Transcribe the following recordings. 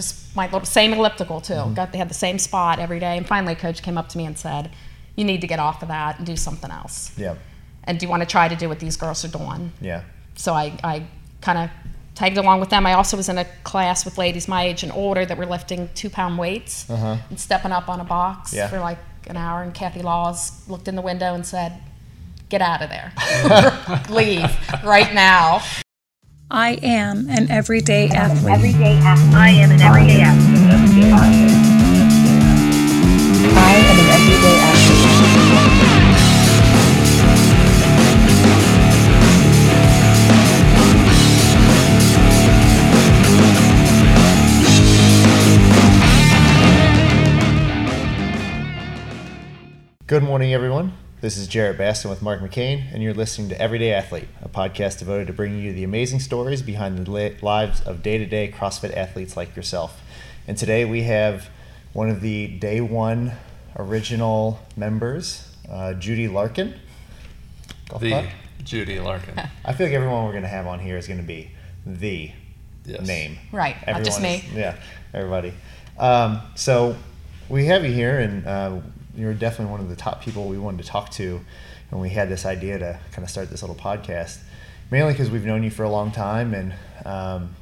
just my little same elliptical too. Got they had the same spot every day. And finally, a coach came up to me and said, "You need to get off of that and do something else. Yeah. And do you want to try to do what these girls are doing?" Yeah. So I, I kind of tagged along with them. I also was in a class with ladies my age and older that were lifting two pound weights Uh-huh. and stepping up on a box Yeah. for like an hour. And Kathy Laws looked in the window and said, "Get out of there, leave right now." I am an everyday athlete. Everyday athlete. I am an everyday athlete. I am an everyday athlete. Good morning, everyone. This is Jarrett Baston with Mark McCain, and you're listening to Everyday Athlete, a podcast devoted to bringing you the amazing stories behind the lives of day to day CrossFit athletes like yourself. And today we have one of the day one original members, uh, Judy Larkin. Golf The clap. Judy Larkin. I feel like everyone we're going to have on here is going to be the Yes. name. Right, not just Everyone me. is- yeah, everybody. Um, so we have you here, and uh, you're definitely one of the top people we wanted to talk to, and we had this idea to kind of start this little podcast, mainly because we've known you for a long time, and um,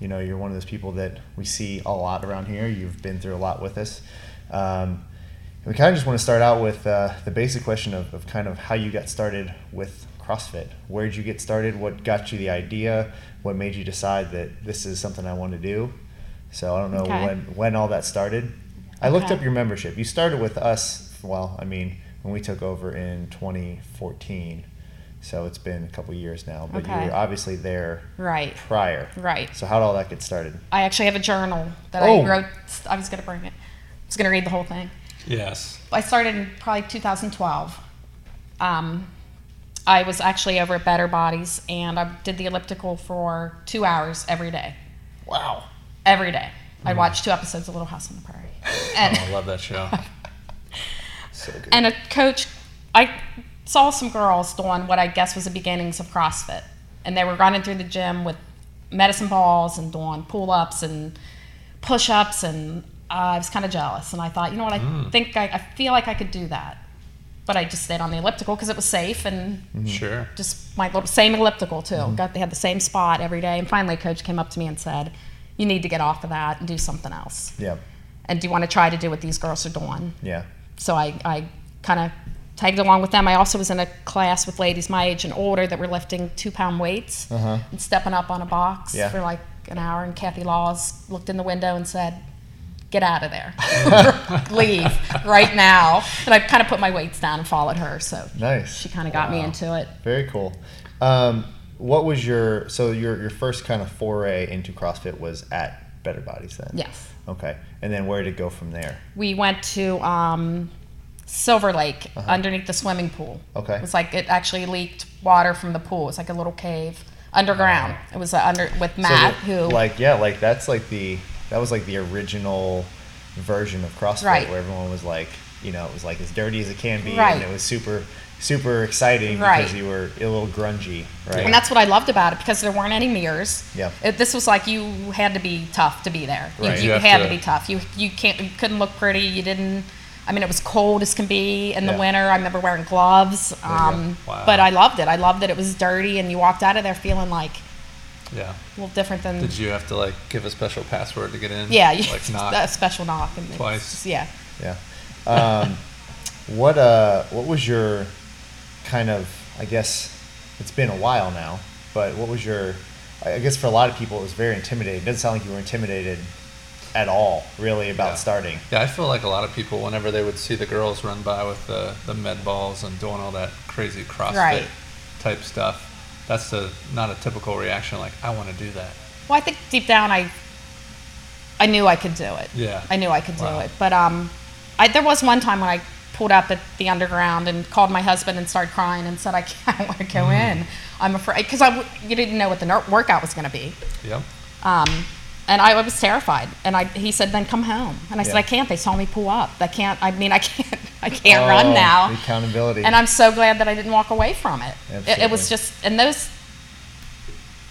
you know you're one of those people that we see a lot around here. You've been through a lot with us. Um, we kind of just want to start out with uh, the basic question of, of kind of how you got started with CrossFit. Where did you get started? What got you the idea? What made you decide that this is something I want to do? So I don't know Okay. when when all that started. I looked up your membership. You started with us. Well, I mean, when we took over in 2014, so it's been a couple years now. But you were obviously there Right, prior. right. So how did all that get started? I actually have a journal that Oh. I wrote. I was going to bring it. I was going to read the whole thing. Yes. I started in probably 2012. Um, I was actually over at Better Bodies and I did the elliptical for two hours every day. Wow. Every day. I watched two episodes of Little House on the Prairie. And, Oh, I love that show. So good. and a coach, I saw some girls doing what I guess was the beginnings of CrossFit. And they were running through the gym with medicine balls and doing pull ups and push ups. And uh, I was kind of jealous. And I thought, you know what, I think I, I feel like I could do that. But I just stayed on the elliptical because it was safe and Sure. just my little same elliptical too. Got they had the same spot every day. And finally, a coach came up to me and said, "You need to get off of that and do something else. yeah. And do you want to try to do what these girls are doing?" Yeah. So I, I kind of tagged along with them. I also was in a class with ladies my age and older that were lifting two pound weights Uh-huh. and stepping up on a box Yeah. for like an hour. And Kathy Laws looked in the window and said, "Get out of there, leave right now." And I kind of put my weights down and followed her. So Nice. she kind of got me into it. Very cool. Um, what was your so your your first kind of foray into CrossFit was at Better Bodies then? Yes. Okay. And then where did it go from there? we went to um, Silver Lake underneath the swimming pool. Uh-huh. Okay. It was like it actually leaked water from the pool. It's like a little cave underground. It was under with Matt, So the- who like yeah, like that's like the that was like the original version of CrossFit Right. where everyone was like, you know, it was like as dirty as it can be Right. and it was super super exciting Right. because you were a little grungy, right? and that's what I loved about it because there weren't any mirrors. Yeah. It, this was like you had to be tough to be there. You- Right. You, You have had to, to- be tough. You you can't you couldn't look pretty. You didn't. I mean, it was cold as can be in the Yeah. winter. I remember wearing gloves. Um, Wow. But I loved it. I loved that it was dirty, and you walked out of there feeling like Yeah. a little different than Did you have to like give a special password to get in? Yeah, you, Like not. a special knock and twice. just- yeah. Yeah. Um, what uh what was your kind of I guess it's been a while now, but what was your I I guess for a lot of people it was very intimidating. It doesn't sound like you were intimidated at all, really, about Yeah. starting. Yeah, I feel like a lot of people, whenever they would see the girls run by with the, the med balls and doing all that crazy CrossFit Right. type stuff, that's the not a typical reaction. Like, I want to do that. Well, I think deep down I I knew I could do it. Yeah. I knew I could do Wow. it. But um I there was one time when I pulled up at the underground and called my husband and started crying and said I can't want to go Mm-hmm. in. I'm afraid because I w- you didn't know what the ner- workout was going to be. Yep. Um, and I was terrified. And I, he said, "Then come home." And I said, "I can't. They saw me pull up. I can't. I mean, I can't. I can't Oh, run now." accountability. And I'm so glad that I didn't walk away from it. It, it was just, and those.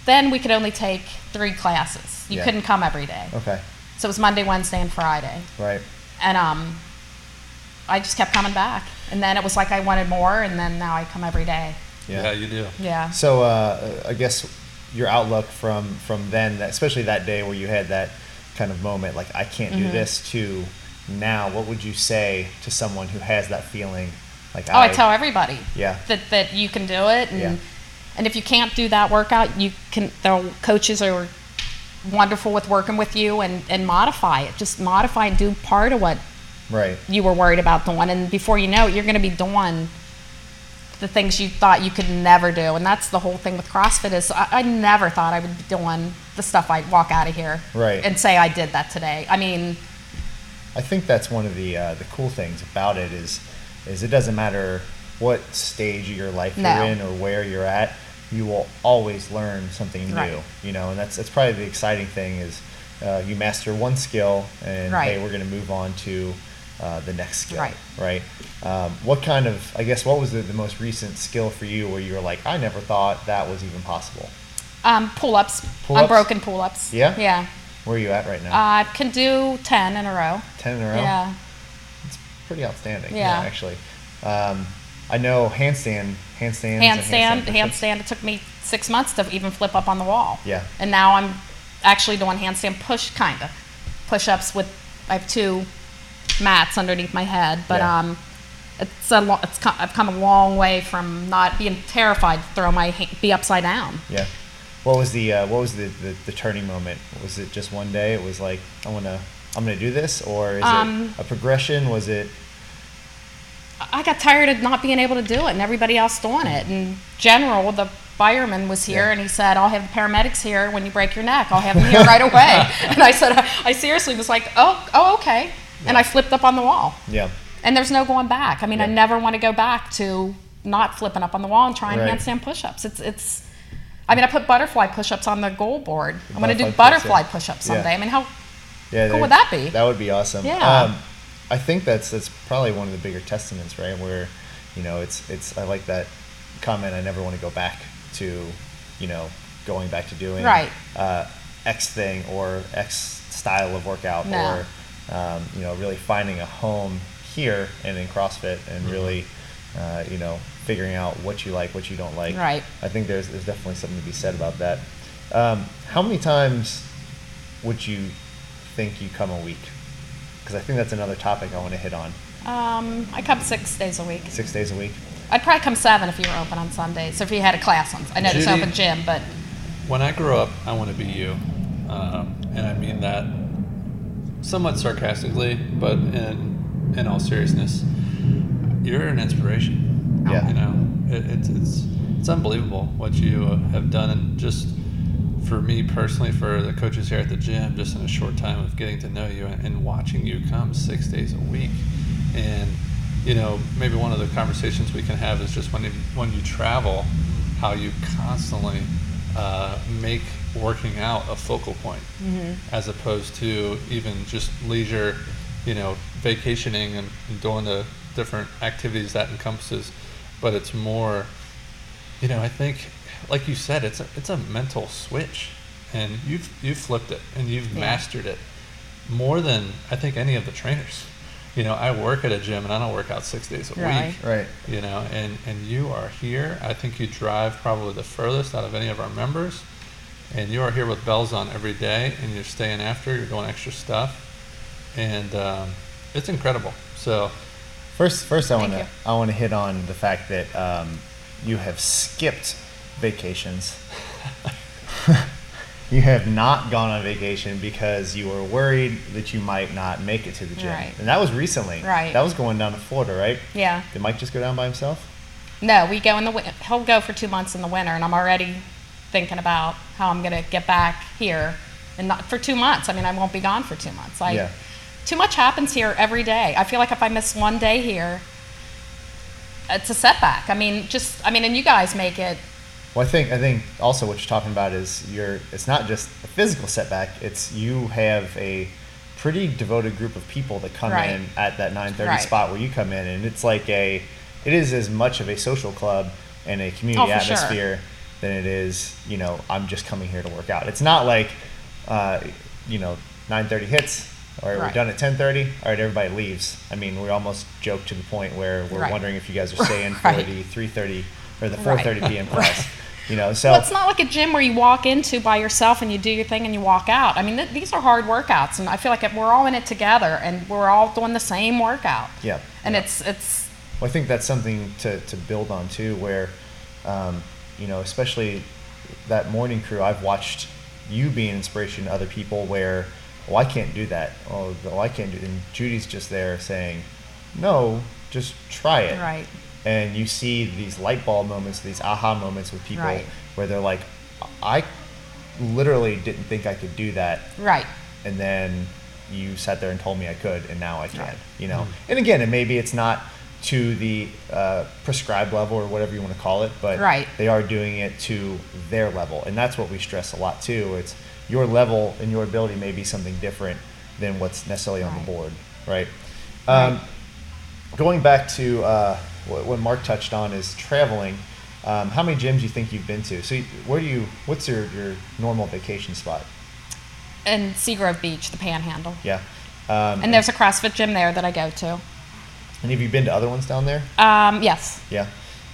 Then we could only take three classes. You Yeah. couldn't come every day. Okay. So it was Monday, Wednesday, and Friday. Right. And um, I just kept coming back. And then it was like I wanted more, and then now I come every day. Yeah, you do. Yeah. So uh, I guess your outlook from from then, especially that day where you had that kind of moment, like I can't Mm-hmm. do this, to now, what would you say to someone who has that feeling? Like Oh, I tell everybody. Yeah. That that you can do it, and Yeah. and if you can't do that workout, you can. The coaches are wonderful with working with you and and modify it. Just modify and do part of what right, you were worried about doing, and before you know it, you're going to be doing the things you thought you could never do. And that's the whole thing with CrossFit is I, I never thought I would be doing the stuff I'd walk out of here Right. and say I did that today. I mean, I think that's one of the uh, the cool things about it is is it doesn't matter what stage of your life No. you're in or where you're at, you will always learn something new. Right. You know, and that's that's probably the exciting thing is uh, you master one skill and Right. hey, we're going to move on to uh, the next skill. Right. Right. Um, what kind of I guess what was the, the most recent skill for you where you were like I never thought that was even possible? um, pull-ups, Pull-ups? unbroken pull-ups. Yeah? Yeah. Where are you at right now? I can do 10 in a row. Ten in a row. Yeah. It's pretty outstanding. Yeah. actually. Um, I know handstand, handstand, and Handstand, handstand. It took me six months to even flip up on the wall. Yeah. And now I'm actually doing handstand push, kind of push-ups with. I have two mats underneath my head, but Yeah. um, it's a lo- it's co- I've come a long way from not being terrified to throw my ha- be upside down. Yeah. What was the uh, what was the, the, the turning moment? Was it just one day? It was like I wanna I'm gonna do this, or is Um, it a progression? Was it I got tired of not being able to do it and everybody else doing it. And General, the fireman, was here Yeah. and he said, I'll have the paramedics here when you break your neck. I'll have them here right away. And I said, I, I seriously was like, oh, oh, okay. And I flipped up on the wall. yeah And there's no going back. I mean, I never want to go back to not flipping up on the wall and trying Right. handstand push-ups. It's, it's, I mean, I put butterfly push-ups on the goal board. I'm going to do Butterfly push, butterfly yeah. push-ups Yeah. someday. I mean, how yeah? Cool would that be? That would be awesome. Yeah. Um, I think that's that's probably one of the bigger testaments, right? Where you know it's it's I like that comment. I never want to go back to you know going back to doing Right. uh, X thing or X style of workout No. or um, you know really finding a home here and in CrossFit and really uh, you know figuring out what you like, what you don't like. Right. I think there's there's definitely something to be said about that. Um, how many times would you think you come a week? Because I think that's another topic I want to hit on. um, I come six days a week. Six days a week. I'd probably come seven if you were open on Sundays. So if you had a class on, I know there's Judy- open gym, but When I grow up, I want to be you, um, and I mean that somewhat sarcastically, but in in all seriousness, you're an inspiration. Yeah. You know, it, it's it's it's unbelievable what you uh, have done, and just for me personally, for the coaches here at the gym, just in a short time of getting to know you and, and watching you come six days a week, and you know, maybe one of the conversations we can have is just when you, when you travel, how you constantly uh, make working out a focal point, mm-hmm. as opposed to even just leisure, you know, vacationing and, and doing the different activities that encompasses. But it's more, you know, I think, like you said, it's a, it's a mental switch, and you've you've flipped it and you've Yeah. mastered it more than I think any of the trainers. You know, I work at a gym and I don't work out six days a Right. week. Right. You know, and and you are here. I think you drive probably the furthest out of any of our members, and you are here with bells on every day, and you're staying after. You're doing extra stuff, and um, it's incredible. So First, first I want to I want to hit on the fact that um, you have skipped vacations. you have not gone on vacation because you were worried that you might not make it to the gym, Right. and that was recently. Right. That was going down to Florida, right? yeah. Did Mike just go down by himself? No, we go in the win- he'll go for two months in the winter, and I'm already thinking about how I'm gonna get back here, and not for two months. I mean, I won't be gone for two months. Like, Yeah. Too much happens here every day. I feel like if I miss one day here, it's a setback. I mean, just I mean, and you guys make it. Well, I think I think also what you're talking about is you're. It's not just a physical setback. It's you have a pretty devoted group of people that come Right. in at that 9:30 Right. spot where you come in, and it's like a. It is as much of a social club and a community Oh, for sure. Than it is. You know, I'm just coming here to work out. It's not like, uh, you know, 9:30 hits. All right, we're done at 10:30. All right, everybody leaves. I mean, we almost joke to the point where we're Right. wondering if you guys are staying for Right. the 3:30 or the Right. 4:30 p.m. class. You know, so Well, it's not like a gym where you walk into by yourself and you do your thing and you walk out. I mean, th- these are hard workouts, and I feel like if we're all in it together and we're all doing the same workout. Yeah, And yeah. it's it's Well, I think that's something to, to build on too, where, um, you know, especially that morning crew, I've watched you be an inspiration to other people where, oh, I can't do that. Oh, oh I can't do And Judy's just there saying, no, just try it. right. And you see these light bulb moments, these aha moments with people Right. where they're like, I literally didn't think I could do that Right. and then you sat there and told me I could, and now I can. Right. You know, and again, and maybe it's not to the uh, prescribed level or whatever you want to call it, but Right. they are doing it to their level, and that's what we stress a lot too. It's your level and your ability may be something different than what's necessarily on the board, right? Um, Right. Going back to uh, what, what Mark touched on is traveling. Um, how many gyms do you think you've been to? So, where do you? What's your, your normal vacation spot? And Seagrove Beach, the Panhandle. Yeah. Um, And there's a CrossFit gym there that I go to. And have you been to other ones down there? Um, yes. Yeah.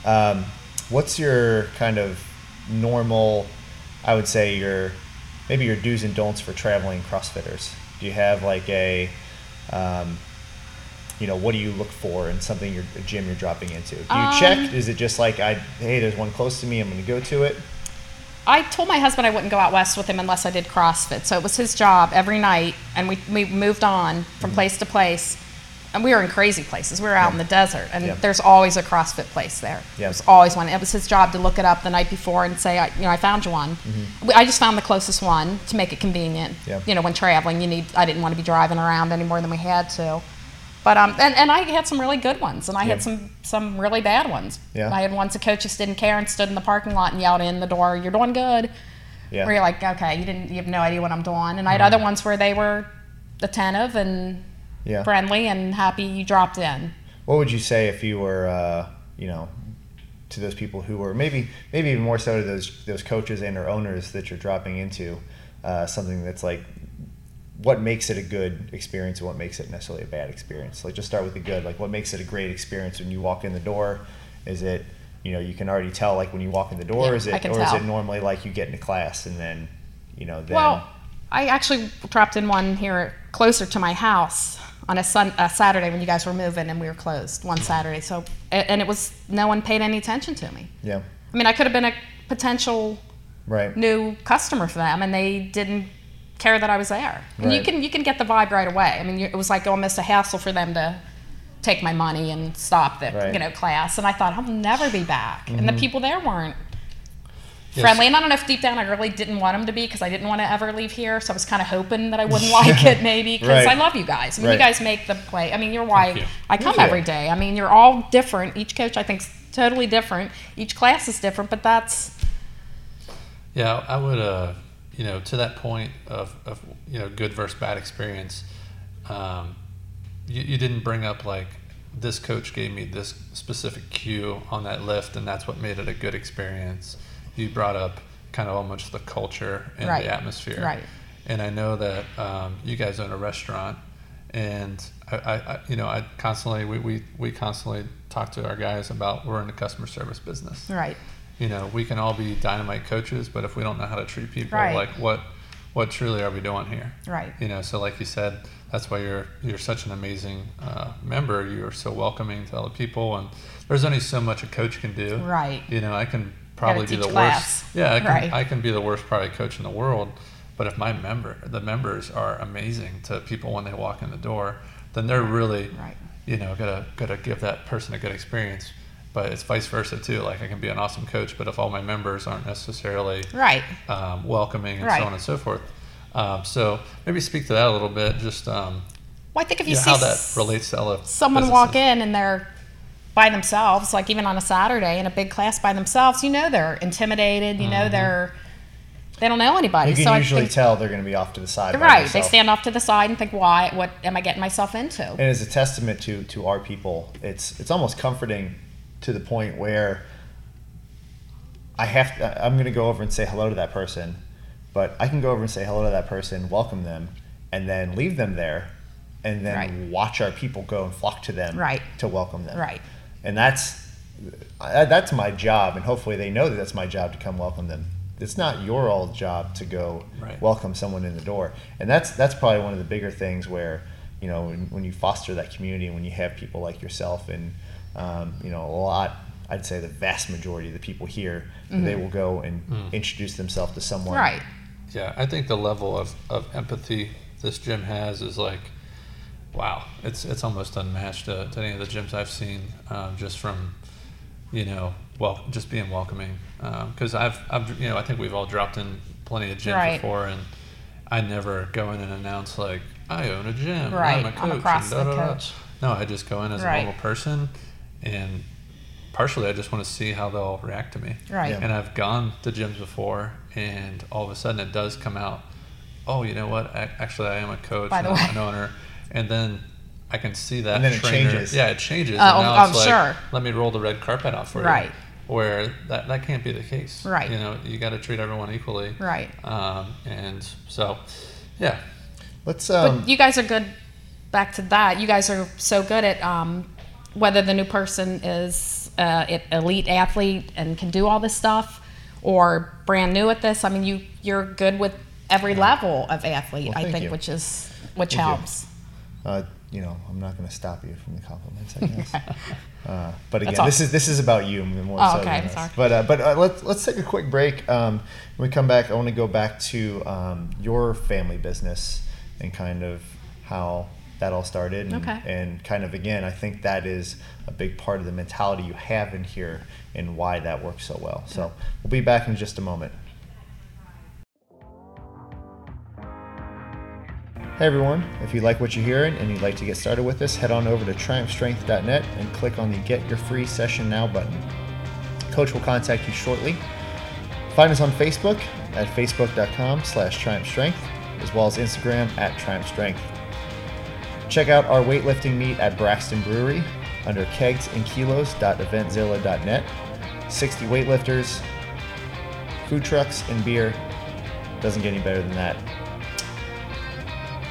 Um, what's your kind of normal, I would say, your maybe your do's and don'ts for traveling CrossFitters? Do you have like a, um, you know, what do you look for in something you're, a gym you're dropping into? Do you Um, check? Is it just like, I hey, there's one close to me, I'm going to go to it? I told my husband I wouldn't go out west with him unless I did CrossFit. So it was his job every night, and we, we moved on from place to place. And we were in crazy places. We were out in the desert, and Yeah. there's always a CrossFit place there. Yeah. There's always one. It was his job to look it up the night before and say, I, you know, I found you one. We- I just found the closest one to make it convenient. Mm-hmm. Yeah. You know, when traveling, you need. I didn't want to be driving around any more than we had to. But um, and, and I had some really good ones, and I Yeah. had some some really bad ones. Yeah. I had ones the coaches didn't care and stood in the parking lot and yelled in the door, "You're doing good." Yeah. Where you're like, okay, you didn't, you have no idea what I'm doing. And I had Mm-hmm. other ones where they were attentive and Yeah. friendly and happy you dropped in. What would you say if you were, uh, you know, to those people who were maybe maybe even more so to those those coaches and or owners that you're dropping into uh, something that's like what makes it a good experience and what makes it necessarily a bad experience? Like just start with the good. Like what makes it a great experience when you walk in the door? Is it you know you can already tell like when you walk in the door? Yeah, is it or is it normally like you get into class and then you know then Well, I actually dropped in one here closer to my house on a, sun, a Saturday when you guys were moving and we were closed one Saturday. So, and it was, no one paid any attention to me. yeah I mean, I could have been a potential right new customer for them and they didn't care that I was there. And you can you can get the vibe right away. I mean, it was like almost a hassle for them to take my money and stop the Right. Mm-hmm. you know class. And I thought I'll never be back. And the people there weren't Yes. friendly. And I don't know if deep down I really didn't want them to be because I didn't want to ever leave here. So I was kind of hoping that I wouldn't like it maybe because Right. I love you guys. I mean, Right. you guys make the play. I mean, you're why you. I come Thank you. every day. I mean, you're all different. Each coach I think is totally different. Each class is different, but that's Yeah, I would, uh, you know, to that point of, of you know, good versus bad experience, um, you, you didn't bring up like this coach gave me this specific cue on that lift, and that's what made it a good experience. You brought up kind of almost the culture and Right. the atmosphere. Right. And I know that um, you guys own a restaurant, and I, I, you know, I constantly we, we, we constantly talk to our guys about we're in the customer service business right. you know, we can all be dynamite coaches, but if we don't know how to treat people, Right. like what, what truly are we doing here? Right. You know, so like you said, that's why you're you're such an amazing uh, member. You're so welcoming to other people, and there's only so much a coach can do. Right. You know, I can probably be the class. worst. Yeah, I can, Right. I can be the worst probably coach in the world, but if my member, the members are amazing to people when they walk in the door, then they're really Right. you know, gotta gotta give that person a good experience. But it's vice versa too. Like I can be an awesome coach, but if all my members aren't necessarily Right. um, welcoming and Right. so on and so forth, um, so maybe speak to that a little bit. Just um, Well, I think if you you know, see how that relates to other someone walk in and they're by themselves, like even on a Saturday in a big class by themselves, you know they're intimidated. You know they're they don't know anybody. you can so usually I think, tell they're going to be off to the side right. They stand off to the side and think, "Why? What am I getting myself into?" and as a testament to to our people it's it's almost comforting to the point where i have to, i'm going to go over and say hello to that person but i can go over and say hello to that person welcome them Mm-hmm. and then leave them there, and then Right. watch our people go and flock to them Right. to welcome them. Right. And that's that's my job, and hopefully they know that that's my job to come welcome them. It's not your old job to go Right. welcome someone in the door, and that's that's probably one of the bigger things where you know when, when you foster that community, and when you have people like yourself, and um, you know a lot. I'd say the vast majority of the people here, they will go and introduce themselves to someone. Mm-hmm. Right. Yeah, I think the level of, of empathy this gym has is like, wow, it's it's almost unmatched to, to any of the gyms I've seen. Um, just from, you know, well, just being welcoming. Because I've I've you know I think we've all dropped in plenty of gyms Right. before, and I never go in and announce like I own a gym, Right, I'm a coach, CrossFit and da, da, da. coach. No, I just go in as Right. a normal person, and partially I just want to see how they'll react to me. Right. Yeah. And I've gone to gyms before, and all of a sudden it does come out. Oh, you know what? I, actually, I am a coach By the and I'm way. an owner, and then I can see that And then it trainer. changes. Yeah, it changes. Uh, and now it's like, sure. let me roll the red carpet out for Right. you. Right. Where that that can't be the case. Right. You know, you got to treat everyone equally. Right. Um, and so, yeah. Let's um, but you guys are good. Back to that, you guys are so good at um, whether the new person is uh, an elite athlete and can do all this stuff, or brand new at this. I mean, you you're good with every level of athlete. Well, I think, you. which is which Thank you. Uh, you know, I'm not going to stop you from the compliments, I guess. uh, but again, this is this is about you more Oh, so okay, sorry. But uh, but uh, let's let's take a quick break. Um, when we come back, I want to go back to um, your family business and kind of how that all started. And, Okay. and kind of again, I think that is a big part of the mentality you have in here and why that works so well. So we'll be back in just a moment. Hey everyone, if you like what you're hearing and you'd like to get started with us, head on over to triumphstrength.net and click on the Get Your Free Session Now button. Coach will contact you shortly. Find us on Facebook at facebook.com slash triumphstrength, as well as Instagram at triumphstrength. Check out our weightlifting meet at Braxton Brewery under kegsandkilos.eventzilla.net. 60 weightlifters, food trucks, and beer. Doesn't get any better than that.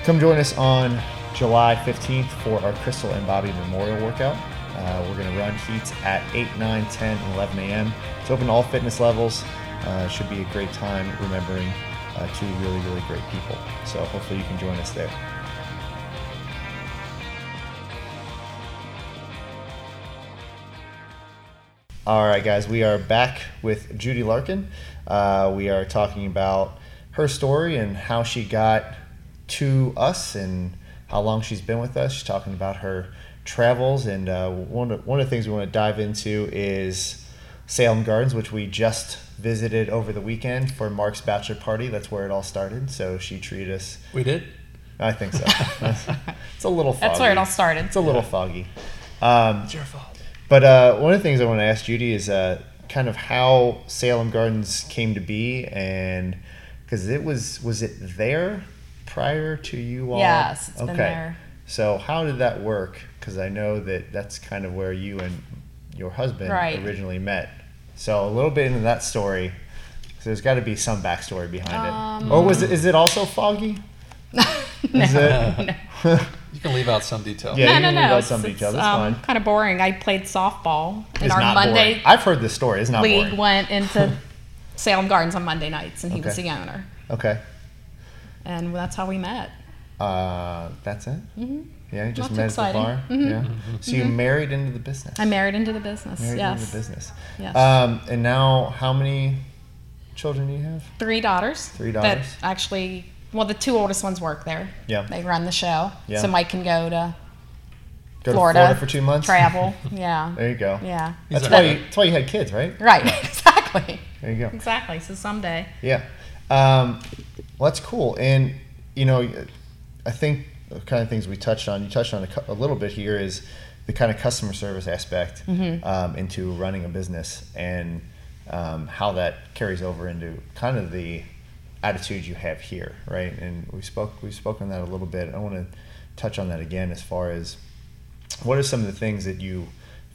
Come join us on July 15th for our Crystal and Bobby Memorial Workout. Uh, we're going to run heats at 8, 9, 10, and 11 a.m. It's open to all fitness levels. Uh, should be a great time remembering uh, two really, really great people. So hopefully you can join us there. All right, guys, we are back with Judy Larkin. Uh, we are talking about her story and how she got to us and how long she's been with us. She's talking about her travels, and uh, one, of, one of the things we want to dive into is Salem Gardens, which we just visited over the weekend for Mark's bachelor party. That's where it all started. So she treated us. We did. I think so. it's a little foggy. That's where it all started. It's a little foggy. Um, It's your fault. but uh, one of the things I want to ask Judy is uh, kind of how Salem Gardens came to be, and because it was was it there prior to you all? Yes, it's been there. So how did that work? Because I know that that's kind of where you and your husband Right. originally met. So a little bit into that story. So there's got to be some backstory behind Um, it. Or was it? Is it also foggy? Is it? You can leave out some detail. Yeah. no, you no, leave no. out It's, some it's, details. That's um, fine. kind of boring. I played softball in It's our not Monday boring. I've heard this story. It's not league. boring. Went into Salem Gardens on Monday nights, and he was the owner, Okay. And that's how we met. Uh, that's it. Mm-hmm. Yeah, you just Not met exciting. at the bar. Yeah. So you married into the business. I married into the business. married yes, into the business. Yes. Um, and now, how many children do you have? three daughters. Three That daughters. actually, well, the two oldest ones work there. Yeah. They run the show, Yeah. so Mike can go to Go Florida, to Florida for two months. travel. yeah. There you go. Yeah. That's a why. You, that's why you had kids, right? Right. exactly. There you go. Exactly. So someday. Yeah. Um, well, that's cool. And, you know, I think the kind of things we touched on, you touched on a, a little bit here, is the kind of customer service aspect um, into running a business and um, how that carries over into kind of the attitude you have here, right? And we spoke we spoke on that a little bit. I want to touch on that again as far as what are some of the things that you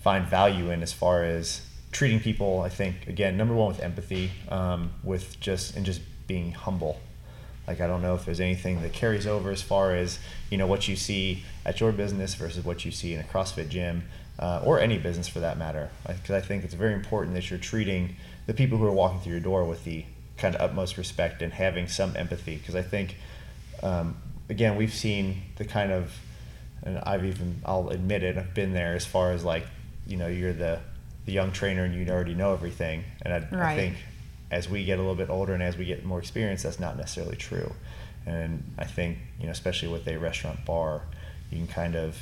find value in as far as treating people i think again number one with empathy um, with just and just being humble Like I don't know if there's anything that carries over as far as you know what you see at your business versus what you see in a CrossFit gym uh, or any business for that matter. Because I think it's very important that you're treating the people who are walking through your door with the kind of utmost respect and having some empathy. Because I think um, again we've seen the kind of and I've even I'll admit it I've been there as far as like you know you're the the young trainer and you already know everything and I, I think as we get a little bit older and as we get more experience that's not necessarily true and I think you know especially with a restaurant bar you can kind of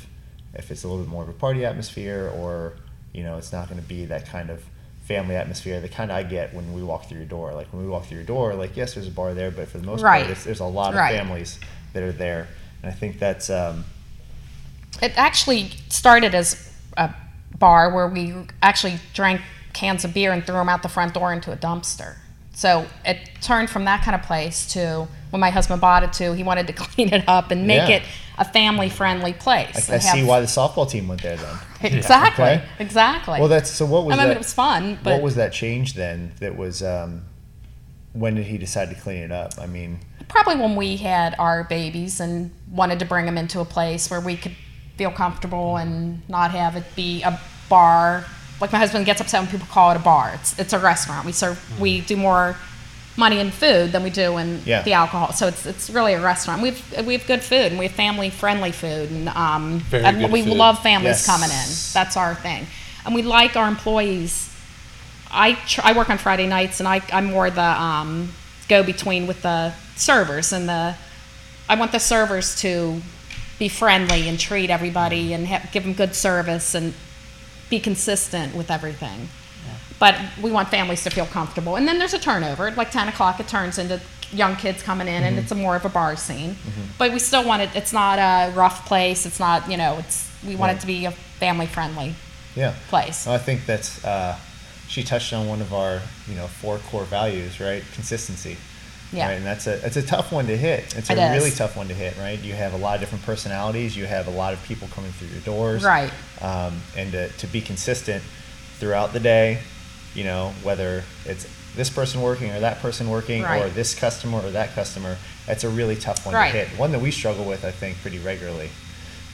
if it's a little bit more of a party atmosphere or you know it's not going to be that kind of family atmosphere the kind I get when we walk through your door like when we walk through your door like yes there's a bar there but for the most Right. part it's, there's a lot of Right. families that are there and I think that's um, It actually started as a bar where we actually drank cans of beer and threw them out the front door into a dumpster. So it turned from that kind of place to when my husband bought it to, he wanted to clean it up and make Yeah. it a family friendly place. I, I see why the softball team went there then. Exactly. Okay. Exactly. Well, that's so. What was I mean, that? it was fun, but what was that change then? That was um, when did he decide to clean it up? I mean, probably when we had our babies and wanted to bring them into a place where we could feel comfortable and not have it be a bar. Like my husband gets upset when people call it a bar. It's it's a restaurant. We serve we do more money in food than we do in Yeah. the alcohol. So it's it's really a restaurant. We've we have good food and we have family friendly food and um Very and good we food. love families Yes. coming in. That's our thing. And we like our employees I tr- I work on Friday nights, and I I'm more the um, go between with the servers and the. I want the servers to be friendly and treat everybody and ha- give them good service and be consistent with everything. But we want families to feel comfortable. And then there's a turnover. At like 10 o'clock, it turns into young kids coming in, and it's a more of a bar scene. But we still want it. It's not a rough place. It's not you know. It's we want Right. it to be a family friendly yeah. place. I think that's. Uh, she touched on one of our, you know, four core values, right? Consistency. Yeah. Right? And that's a it's a tough one to hit. It's a is. really tough one to hit, right? You have a lot of different personalities. You have a lot of people coming through your doors. Right. Um, and to, to be consistent throughout the day, you know, whether it's this person working or that person working or this customer or that customer, that's a really tough one Right. to hit. One that we struggle with, I think, pretty regularly.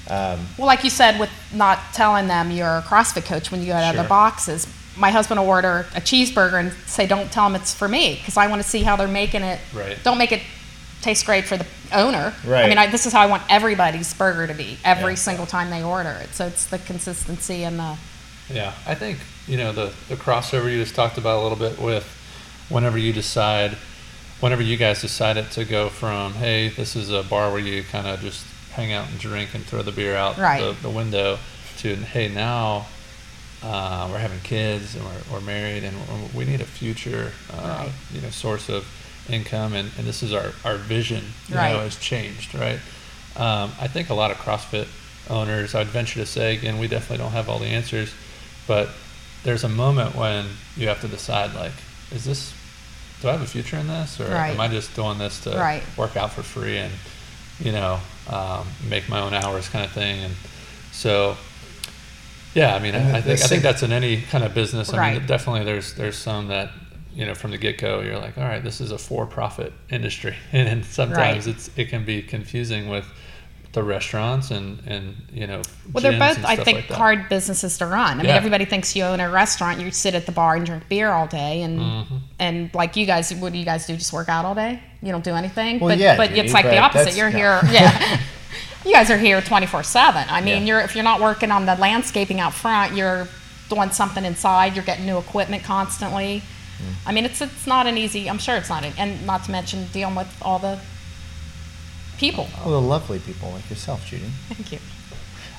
Um, Well, like you said, with not telling them you're a CrossFit coach when you go to Sure. other boxes, my husband will order a cheeseburger and say, "Don't tell them it's for me," because I want to see how they're making it. Right. Don't make it taste great for the owner. I mean, I, this is how I want everybody's burger to be every Yeah. single time they order it. So it's the consistency and the Yeah, I think you know the the crossover you just talked about a little bit with whenever you decide, whenever you guys decided to go from hey, this is a bar where you kind of just hang out and drink and throw the beer out Right. the, the window, to hey now. Uh, we're having kids and we're, we're married and we we need a future, uh, Right. you know, source of income and, and this is our, our vision, you Right. know, has changed, right? Um, I think a lot of CrossFit owners, I'd venture to say, again, we definitely don't have all the answers, but there's a moment when you have to decide, like, is this, do I have a future in this, or Right. am I just doing this to work out for free and, you know, um, make my own hours, kind of thing, and so. Yeah, I mean, And the- I, I think the I think that's in any kind of business. I mean, definitely there's there's some that you know from the get go you're like, all right, this is a for-profit industry, and, and sometimes Right. it's it can be confusing with the restaurants and and you know. Well, they're both, I think, like hard businesses to run. I mean, everybody thinks you own a restaurant, you sit at the bar and drink beer all day, and Mm-hmm. and like you guys, what do you guys do? Just work out all day? You don't do anything? Well, but yeah, but Judy, it's like but the opposite. You're no. here, yeah. You guys are here 24 seven. I mean, Yeah. you're if you're not working on the landscaping out front, you're doing something inside. You're getting new equipment constantly. Mm. I mean, it's it's not an easy. I'm sure it's not, an, and not to mention dealing with all the people. all the lovely people like yourself, Judy. Thank you.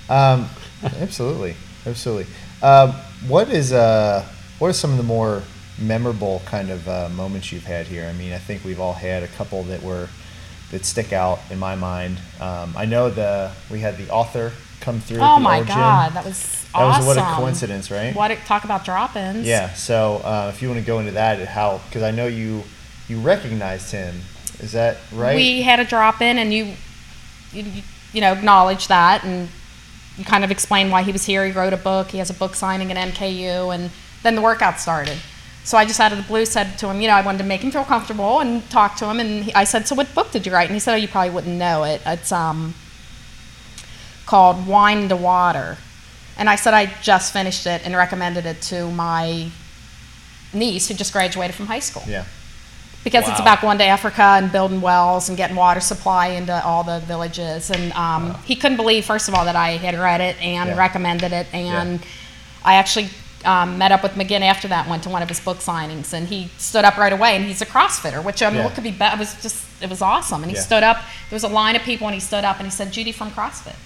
Um, absolutely, absolutely. Um, what is uh, what are some of the more memorable kind of uh, moments you've had here? I mean, I think we've all had a couple that were that stick out in my mind. Um, I know the we had the author come through. Oh the my gym. God, that was That awesome. was what a coincidence, right? What a, talk about drop-ins. Yeah. So uh, if you want to go into that, how because I know you you recognized him. Is that right? We had a drop-in, and you, you, you know, acknowledged that, and you kind of explained why he was here. He wrote a book. He has a book signing at NKU, and then the workout started. So I just out of the blue said to him, you know, I wanted to make him feel comfortable and talk to him. And he, I said, so what book did you write? And he said, oh, you probably wouldn't know it. It's um, called Wine to Water. And I said I just finished it and recommended it to my niece who just graduated from high school Yeah. because it's about going to Africa and building wells and getting water supply into all the villages. And um, he couldn't believe, first of all, that I had read it and Yeah. recommended it. And I actually um, met up with McGinn after that, went to one of his book signings, and he stood up right away. And he's a CrossFitter, which I mean, Yeah. what could be better? It was just, it was awesome. And he Yeah. stood up. There was a line of people, and he stood up and he said, "Judy from CrossFit,"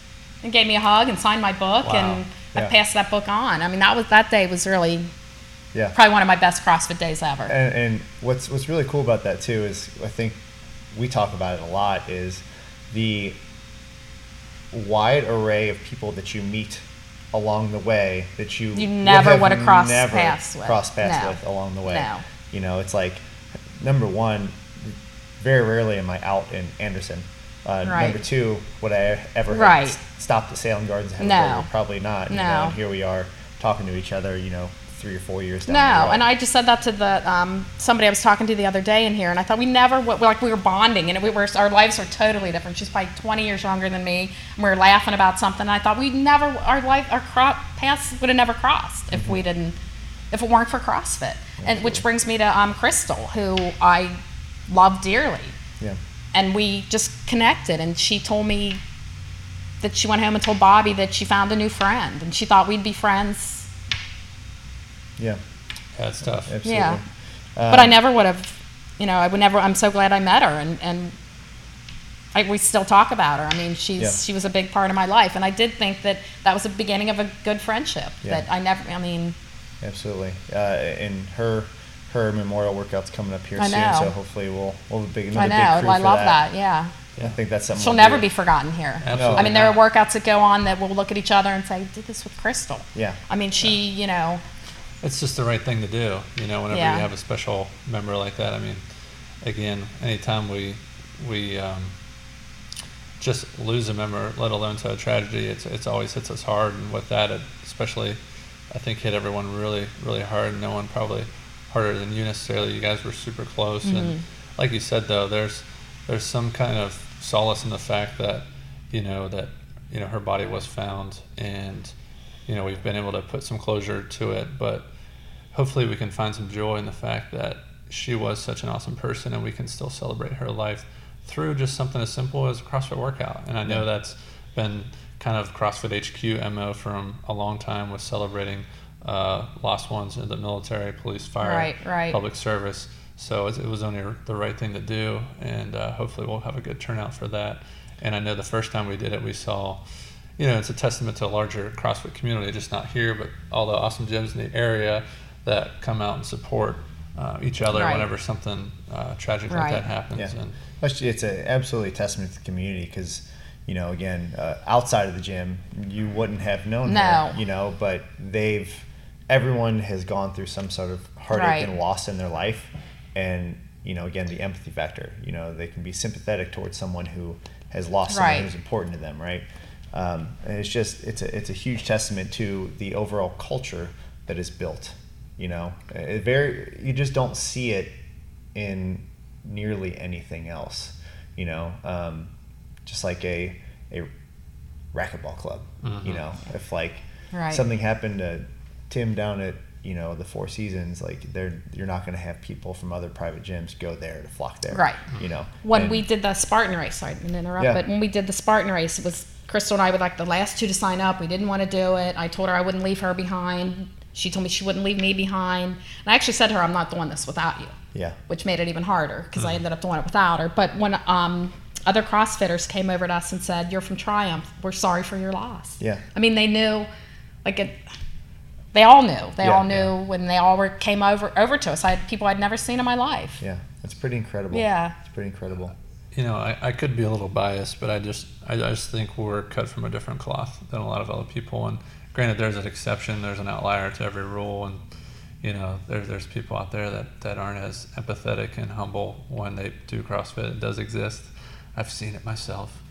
and gave me a hug and signed my book. Wow. And I passed that book on. I mean, that was that day was really Yeah. probably one of my best CrossFit days ever. And, and what's what's really cool about that too is I think we talk about it a lot is the wide array of people that you meet along the way that you You never would have crossed never paths with. crossed paths No. with along the way. No. You know, it's like number one, very rarely am I out in Anderson. Uh, Right. Number two, would I ever have Right. stopped at Salem Gardens No. Probably not. You know, No. and here we are talking to each other. You know, three or four years down No, and I just said that to the um, somebody I was talking to the other day in here, and I thought we never like we were bonding, and we were our lives are totally different. She's probably 20 years younger than me, and we were laughing about something. And I thought we never our life our cro- paths would have never crossed if Mm-hmm. we didn't if it weren't for CrossFit. And which brings me to um, Crystal, who I love dearly, yeah. and we just connected, and she told me that she went home and told Bobby that she found a new friend, and she thought we'd be friends Yeah. That's tough. Absolutely. Yeah. Uh, but I never would have, you know, I would never. I'm so glad I met her, and and I, we still talk about her. I mean, she's Yeah. she was a big part of my life, and I did think that that was the beginning of a good friendship. Yeah. That I never. I mean, Absolutely. Uh, and her her memorial workout's coming up here I soon, so hopefully we'll we'll have a big I another know. big crew I for love that. that. Yeah. I think that's something She'll we'll never do. be forgotten here. Absolutely. I mean, there are workouts that go on that we'll look at each other and say, "Did this with Crystal." Yeah. I mean, she, you know, It's just the right thing to do, you know. Whenever Yeah. you have a special member like that, I mean, again, anytime we we um, just lose a member, let alone to a tragedy, it's it's always hits us hard. And with that, it especially, I think hit everyone really really hard. No one probably harder than you necessarily. You guys were super close, and like you said though, there's there's some kind of solace in the fact that you know that you know her body was found and you know we've been able to put some closure to it but hopefully we can find some joy in the fact that she was such an awesome person and we can still celebrate her life through just something as simple as a CrossFit workout. And I know Yeah. that's been kind of CrossFit HQ MO from a long time with celebrating uh, lost ones in the military, police, fire, Right, right. public service. So it, it was only the right thing to do, and uh, hopefully we'll have a good turnout for that. And I know the first time we did it, we saw, you know, it's a testament to a larger CrossFit community, just not here, but all the awesome gyms in the area that come out and support uh, each other Right. whenever something uh, tragic like that happens. Yeah. And Actually, it's a, absolutely a testament to the community because, you know, again, uh, outside of the gym, you wouldn't have known No. her, you know, but they've, everyone has gone through some sort of heartache Right. and loss in their life. And, you know, again, the empathy factor, you know, they can be sympathetic towards someone who has lost someone Right. who's important to them, right? Um, and it's just, it's a, it's a huge testament to the overall culture that is built, you know, it very, you just don't see it in nearly anything else. You know, um, just like a a racquetball club. You know, if like Right. something happened to Tim down at you know the Four Seasons, like they're you're not going to have people from other private gyms go there to flock there. Right. You know, when And- we did the Spartan race, sorry to interrupt, Yeah. but when we did the Spartan race, it was Crystal and I were like the last two to sign up. We didn't want to do it. I told her I wouldn't leave her behind. She told me she wouldn't leave me behind. And I actually said to her, I'm not doing this without you, yeah, which made it even harder because I ended up doing it without her. But when um, other CrossFitters came over to us and said, You're from Triumph, we're sorry for your loss. Yeah. I mean, they knew, like, it, they all knew. They Yeah. all knew when they all were, came over, over to us. I had people I'd never seen in my life. yeah, it's pretty incredible. Yeah. it's pretty incredible. you know, I, I could be a little biased, but I just I just think we're cut from a different cloth than a lot of other people. And granted, there's an exception, there's an outlier to every rule, and you know, there's there's people out there that, that aren't as empathetic and humble when they do CrossFit. It does exist. I've seen it myself.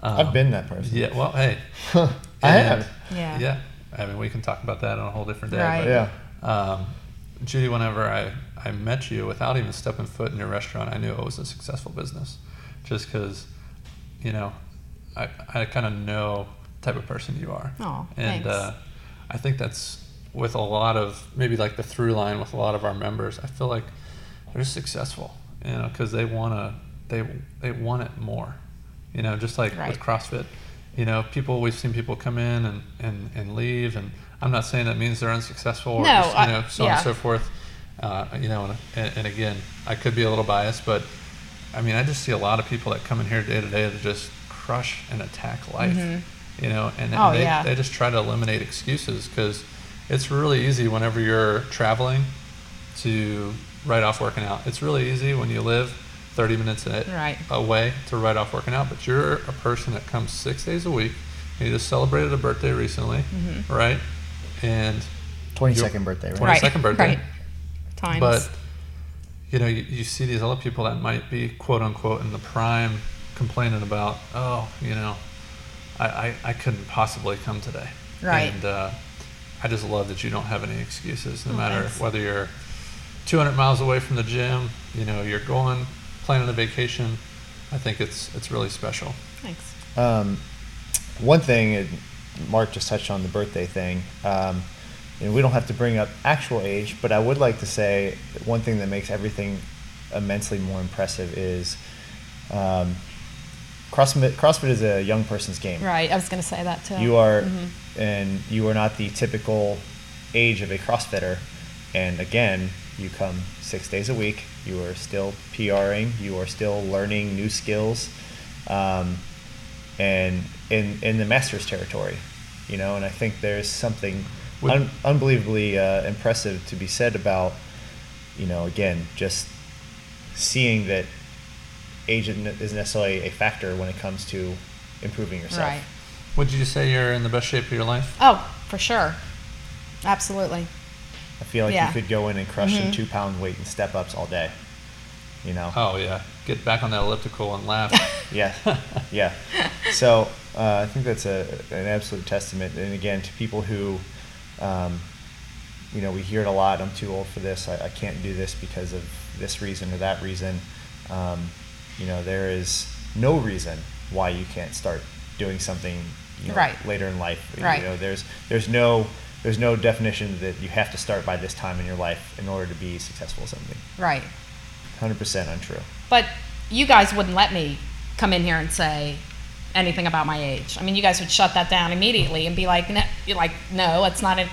Um, I've been that person. Yeah. Well, hey. I have. Yeah. Yeah. I mean, we can talk about that on a whole different day. Right. but, Yeah. um, Judy, whenever I, I met you, without even stepping foot in your restaurant, I knew it was a successful business, just because, you know, I, I kind of know the type of person you are. Aw, and thanks. Uh, I think that's with a lot of maybe like the through line with a lot of our members. I feel like they're successful, you know, because they want to they they want it more, you know, just like Right. with CrossFit. You know, people we've seen people come in and, and, and leave, and I'm not saying that means they're unsuccessful or No, just, you I- know so on and so forth. Uh, you know, and, and, and again, I could be a little biased, but I mean, I just see a lot of people that come in here day to day to just crush and attack life. You know, and, Oh, and they, yeah. they just try to eliminate excuses because it's really easy whenever you're traveling to write off working out. It's really easy when you live 30 minutes a- Right. away to write off working out, but you're a person that comes six days a week. And you just celebrated a birthday recently, mm-hmm. right? And 22nd birthday, right? Right. 22nd birthday. Right. Times. but you know, you, you see these other people that might be quote unquote in the prime complaining about, oh, you know, I, I, I couldn't possibly come today. Right. And uh, I just love that you don't have any excuses, no Oh, matter thanks. whether you're 200 miles away from the gym, you know, you're going, planning a vacation. I think it's it's really special. Thanks. Um, one thing, Mark just touched on the birthday thing. Um, and we don't have to bring up actual age, but I would like to say one thing that makes everything immensely more impressive is um, CrossFit. CrossFit is a young person's game. Right. I was going to say that too. You are, Mhm. and you are not the typical age of a CrossFitter. And again, you come six days a week. You are still PRing. You are still learning new skills, um, and in in the masters territory, you know. And I think there's something un- unbelievably uh, impressive to be said about, you know, again, just seeing that age isn't isn't necessarily a factor when it comes to improving yourself. Right. Would you say you're in the best shape of your life? Oh, for sure. Absolutely. I feel like Yeah. you could go in and crush some Mhm. two pound weight and step ups all day. You know? Oh yeah, get back on that elliptical and laugh. Yeah. yeah. So uh, I think that's a, an absolute testament. And again, to people who, um, you know, we hear it a lot. I'm too old for this. I, I can't do this because of this reason or that reason. Um, you know, there is no reason why you can't start doing something you know, Right. later in life. Right. You know, there's there's no there's no definition that you have to start by this time in your life in order to be successful at something. Right. 100% untrue. But you guys wouldn't let me come in here and say anything about my age. I mean, you guys would shut that down immediately and be like, no, you're like, no, it's not. A,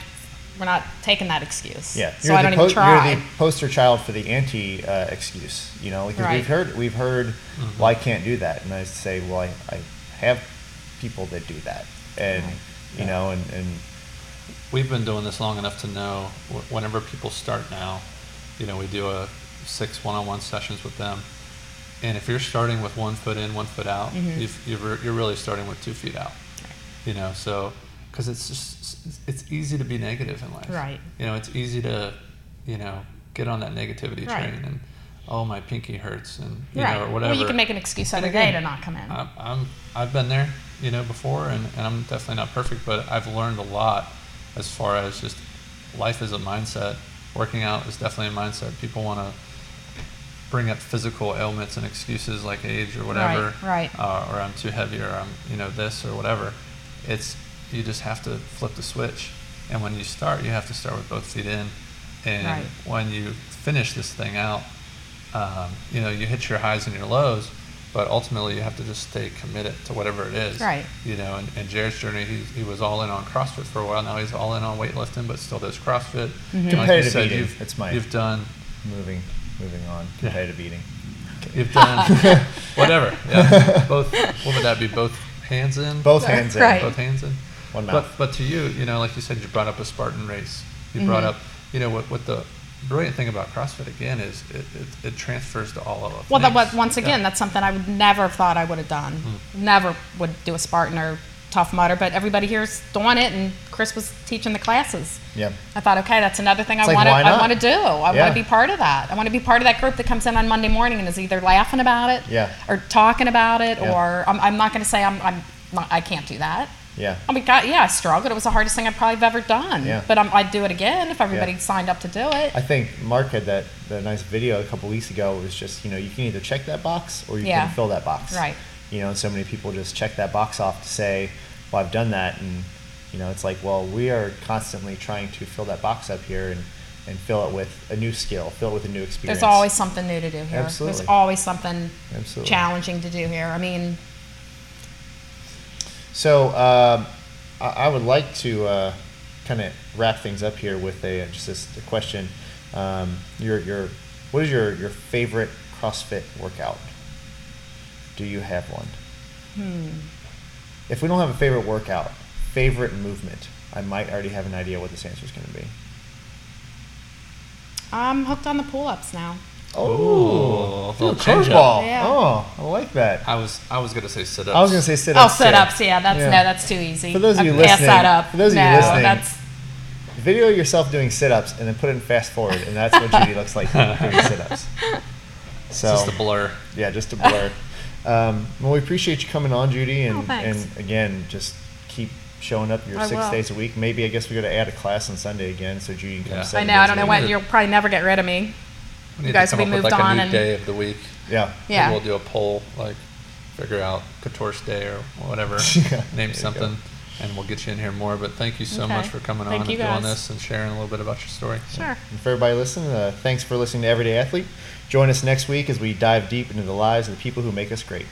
we're not taking that excuse. Yeah, So I don't po- even try. You're the poster child for the anti uh, excuse. You know, because Right. we've heard we've heard, Mm-hmm. well, I can't do that, and I say, well, I, I have people that do that, and Right. you know, and, and We've been doing this long enough to know whenever people start now, you know, we do a six one-on-one sessions with them, and if you're starting with one foot in, one foot out, Mhm. you've, you've, you're really starting with two feet out. You know, so because it's just it's easy to be negative in life. Right. You know, it's easy to, you know, get on that negativity Right. train and oh my pinky hurts and you right. know or whatever. Well, you can make an excuse And every day to not come in. I'm, I'm I've been there, you know, before, and, and I'm definitely not perfect, but I've learned a lot as far as just life is a mindset. Working out is definitely a mindset. People want to bring up physical ailments and excuses like age or whatever, right. Uh, or I'm too heavy, or I'm you know this or whatever. It's you just have to flip the switch, and when you start, you have to start with both feet in, and Right. when you finish this thing out, um, you know, you hit your highs and your lows, but ultimately you have to just stay committed to whatever it is. Right. You know, and, and Jared's journey, he, he was all in on CrossFit for a while. Now he's all in on weightlifting, but still does CrossFit. Mm-hmm. And like you Competitive said, eating, you've, that's my- you've done, moving moving on, Yeah. competitive eating. you've done whatever. Yeah. Both, what would that be? Both hands in? Both hands in. Right. Both hands in? One But, mouth. but to you, you know, like you said, you brought up a Spartan race. You Mm-hmm. brought up, you know, what, what the brilliant thing about CrossFit again is it, it, it transfers to all of us. Well, that, was- once again, that's something I would never have thought I would have done. Mm. Never would do a Spartan or Tough Mudder, but everybody here's doing it, and Chris was teaching the classes. Yeah. I thought, okay, that's another thing It's I like, want to. I want to do. I Yeah. want to be part of that. I want to be part of that group that comes in on Monday morning and is either laughing about it, Yeah. or talking about it, Yeah. or I'm, I'm not going to say I'm, I'm not, I can't do that. Yeah. I mean, God, yeah, I struggled. It was the hardest thing I've probably ever done. Yeah. But I'm, I'd do it again if everybody Yeah. signed up to do it. I think Mark had that, that nice video a couple weeks ago. It was just, you know, you can either check that box or you Yeah. can fill that box. Right. You know, and so many people just check that box off to say, well, I've done that. And, you know, it's like, well, we are constantly trying to fill that box up here and, and fill it with a new skill, fill it with a new experience. There's always something new to do here. Absolutely. There's always something Absolutely. challenging to do here. I mean, So um, I, I would like to uh, kind of wrap things up here with a just this, a question. Um, your your what is your your favorite CrossFit workout? Do you have one? hmm. If we don't have a favorite workout, favorite movement, I might already have an idea what this answer is going to be. I'm hooked on the pull-ups now. Ooh, Ooh, little curveball. Yeah. Oh, I like that. I was I was gonna say sit ups. I was going to say sit Oh, ups. sit-ups. Yeah, that's no, that's too easy. For those of you I pass listening- that up. for those of you no, listening, that's Video yourself doing sit ups and then put it in fast forward, and that's what Judy looks like doing sit ups. It's So, just a blur. Yeah, just a blur. um, well, we appreciate you coming on, Judy, and Oh, thanks. and again, just keep showing up your I six will. days a week. Maybe I guess we got to add a class on Sunday again, so Judy can come. Yeah. I seven know. I days don't a know week. when you'll probably never get rid of me. We need guys to will come be up with moved like a new and- day of the week. Yeah. Maybe Yeah. we'll do a poll, like figure out Couture's Day or whatever. Yeah, there Name you go. something, and we'll get you in here more. But thank you so Okay. much for coming Thank on you and doing guys. this and sharing a little bit about your story. Sure. And for everybody listening, uh, thanks for listening to Everyday Athlete. Join us next week as we dive deep into the lives of the people who make us great.